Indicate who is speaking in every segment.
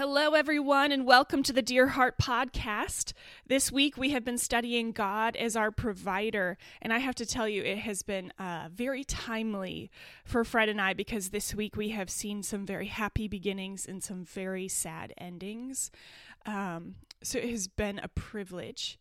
Speaker 1: Hello, everyone, and welcome to the Dear Heart Podcast. This week we have been studying God as our provider, and I have to tell you, it has been uh, very timely for Fred and I because this week we have seen some very happy beginnings and some very sad endings. Um, so it has been a privilege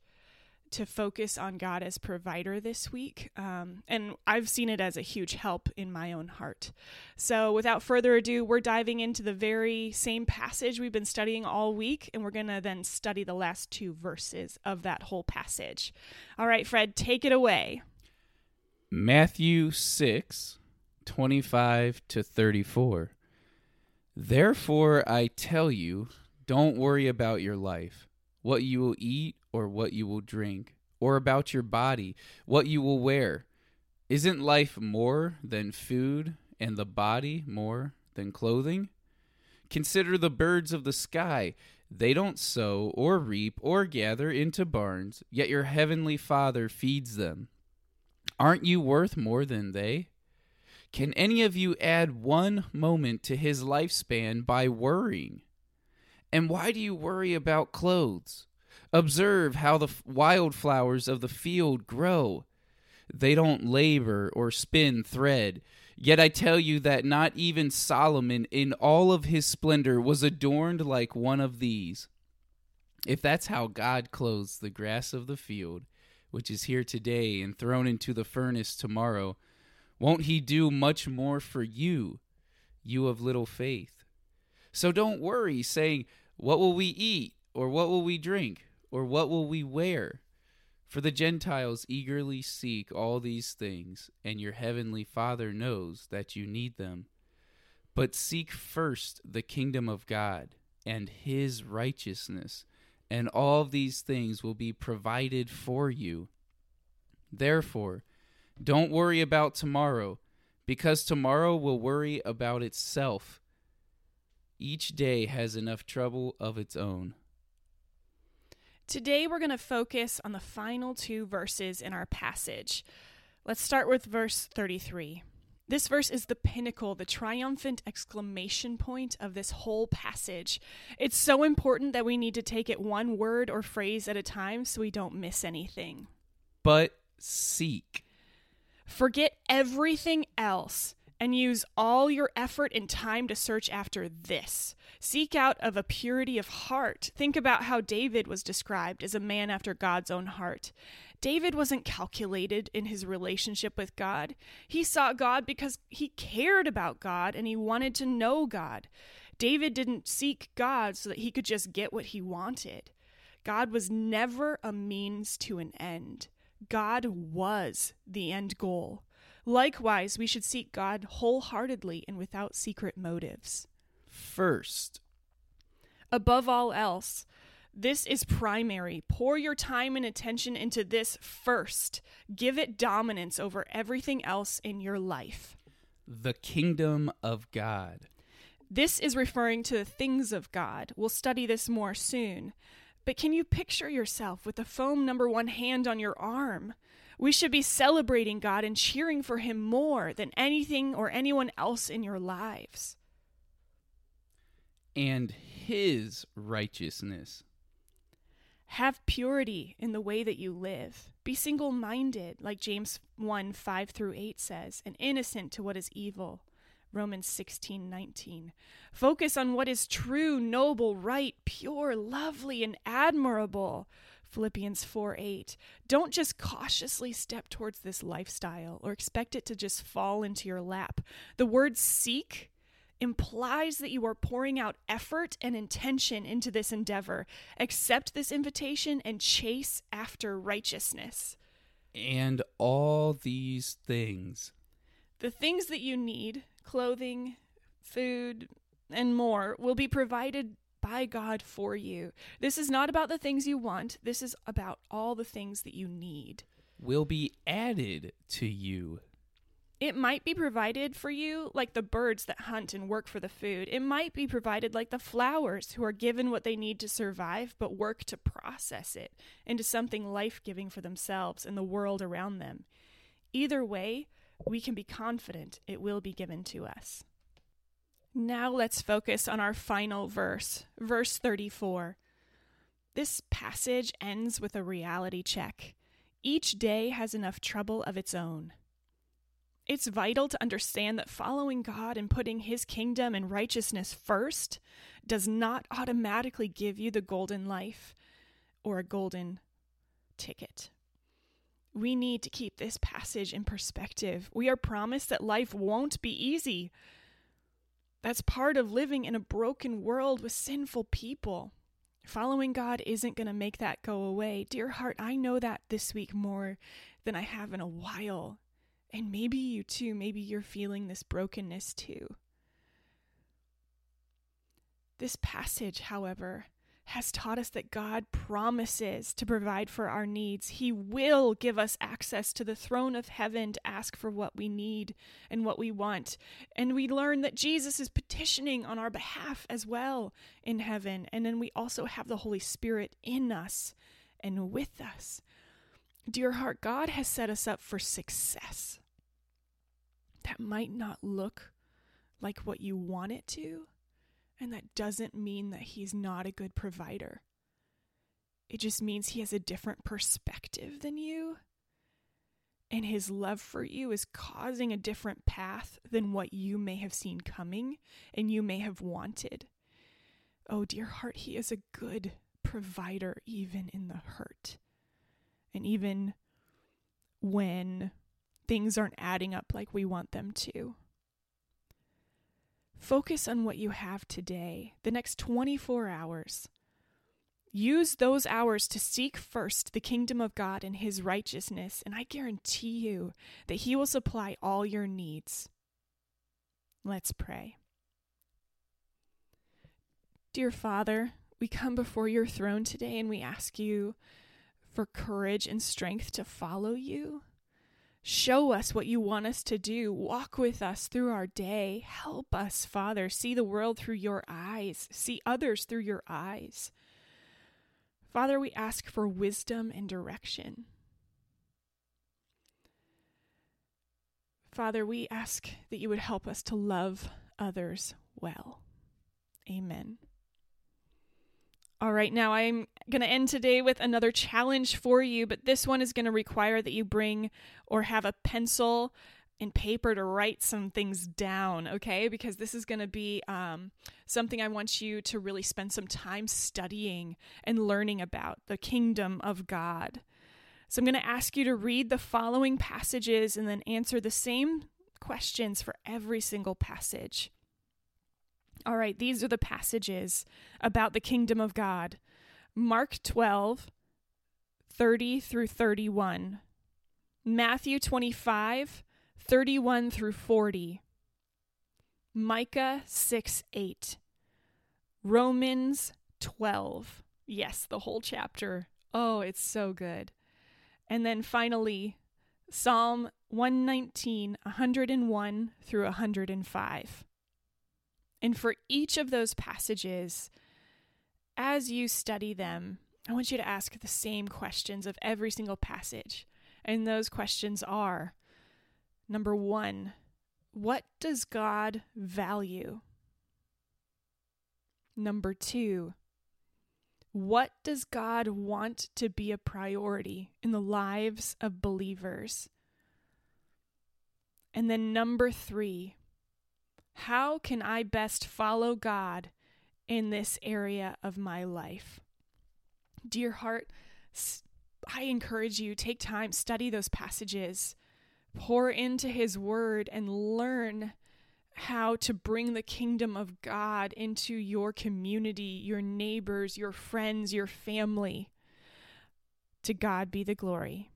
Speaker 1: to focus on God as provider this week. Um, and I've seen it as a huge help in my own heart. So, without further ado, we're diving into the very same passage we've been studying all week, and we're going to then study the last two verses of that whole passage. All right, Fred, take it away.
Speaker 2: Matthew 6, 25 to 34. Therefore, I tell you, don't worry about your life, what you will eat or what you will drink, or about your body, what you will wear. Isn't life more than food, and the body more than clothing? Consider the birds of the sky. They don't sow or reap or gather into barns, yet your heavenly Father feeds them. Aren't you worth more than they? Can any of you add one moment to his lifespan by worrying? And why do you worry about clothes? Observe how the wildflowers of the field grow. They don't labor or spin thread. Yet I tell you that not even Solomon in all of his splendor was adorned like one of these. If that's how God clothes the grass of the field, which is here today and thrown into the furnace tomorrow, won't he do much more for you, you of little faith? So don't worry, saying, What will we eat? Or what will we drink? Or what will we wear? For the Gentiles eagerly seek all these things, and your heavenly Father knows that you need them. But seek first the kingdom of God and his righteousness, and all these things will be provided for you. Therefore, don't worry about tomorrow, because tomorrow will worry about itself. Each day has enough trouble of its own.
Speaker 1: Today we're going to focus on the final two verses in our passage. Let's start with verse 33. This verse is the pinnacle, the triumphant exclamation point of this whole passage. It's so important that we need to take it one word or phrase at a time so we don't miss anything.
Speaker 2: But seek.
Speaker 1: Forget everything else and use all your effort and time to search after this. Seek out of a purity of heart. Think about how David was described as a man after God's own heart. David wasn't calculated in his relationship with God. He sought God because he cared about God and he wanted to know God. David didn't seek God so that he could just get what he wanted. God was never a means to an end. God was the end goal. Likewise, we should seek God wholeheartedly and without secret motives.
Speaker 2: First,
Speaker 1: above all else, this is primary. Pour your time and attention into this first. Give it dominance over everything else in your life.
Speaker 2: The kingdom of God.
Speaker 1: This is referring to the things of God. We'll study this more soon. But can you picture yourself with the foam number one hand on your arm? We should be celebrating God and cheering for Him more than anything or anyone else in your lives.
Speaker 2: And His righteousness.
Speaker 1: Have purity in the way that you live. Be single minded, like James 1 5 through 8 says, and innocent to what is evil. Romans 16 19. Focus on what is true, noble, right, pure, lovely, and admirable. Philippians 4 8. Don't just cautiously step towards this lifestyle or expect it to just fall into your lap. The word seek implies that you are pouring out effort and intention into this endeavor. Accept this invitation and chase after righteousness.
Speaker 2: And all these things.
Speaker 1: The things that you need clothing, food, and more will be provided by God for you. This is not about the things you want, this is about all the things that you need.
Speaker 2: Will be added to you.
Speaker 1: It might be provided for you like the birds that hunt and work for the food. It might be provided like the flowers who are given what they need to survive but work to process it into something life giving for themselves and the world around them. Either way, we can be confident it will be given to us. Now let's focus on our final verse, verse 34. This passage ends with a reality check. Each day has enough trouble of its own. It's vital to understand that following God and putting His kingdom and righteousness first does not automatically give you the golden life or a golden ticket. We need to keep this passage in perspective. We are promised that life won't be easy. That's part of living in a broken world with sinful people. Following God isn't going to make that go away. Dear heart, I know that this week more than I have in a while. And maybe you too, maybe you're feeling this brokenness too. This passage, however, has taught us that God promises to provide for our needs. He will give us access to the throne of heaven to ask for what we need and what we want. And we learn that Jesus is petitioning on our behalf as well in heaven. And then we also have the Holy Spirit in us and with us. Dear heart, God has set us up for success. That might not look like what you want it to and that doesn't mean that he's not a good provider. It just means he has a different perspective than you. And his love for you is causing a different path than what you may have seen coming and you may have wanted. Oh, dear heart, he is a good provider, even in the hurt. And even when things aren't adding up like we want them to. Focus on what you have today, the next 24 hours. Use those hours to seek first the kingdom of God and his righteousness, and I guarantee you that he will supply all your needs. Let's pray. Dear Father, we come before your throne today and we ask you for courage and strength to follow you. Show us what you want us to do. Walk with us through our day. Help us, Father, see the world through your eyes, see others through your eyes. Father, we ask for wisdom and direction. Father, we ask that you would help us to love others well. Amen. All right, now I'm going to end today with another challenge for you, but this one is going to require that you bring or have a pencil and paper to write some things down, okay? Because this is going to be um, something I want you to really spend some time studying and learning about the kingdom of God. So I'm going to ask you to read the following passages and then answer the same questions for every single passage. All right, these are the passages about the kingdom of God Mark 12, 30 through 31, Matthew 25, 31 through 40, Micah 6, 8, Romans 12. Yes, the whole chapter. Oh, it's so good. And then finally, Psalm 119, 101 through 105. And for each of those passages, as you study them, I want you to ask the same questions of every single passage. And those questions are number one, what does God value? Number two, what does God want to be a priority in the lives of believers? And then number three, how can I best follow God in this area of my life? Dear heart, I encourage you take time, study those passages, pour into his word and learn how to bring the kingdom of God into your community, your neighbors, your friends, your family. To God be the glory.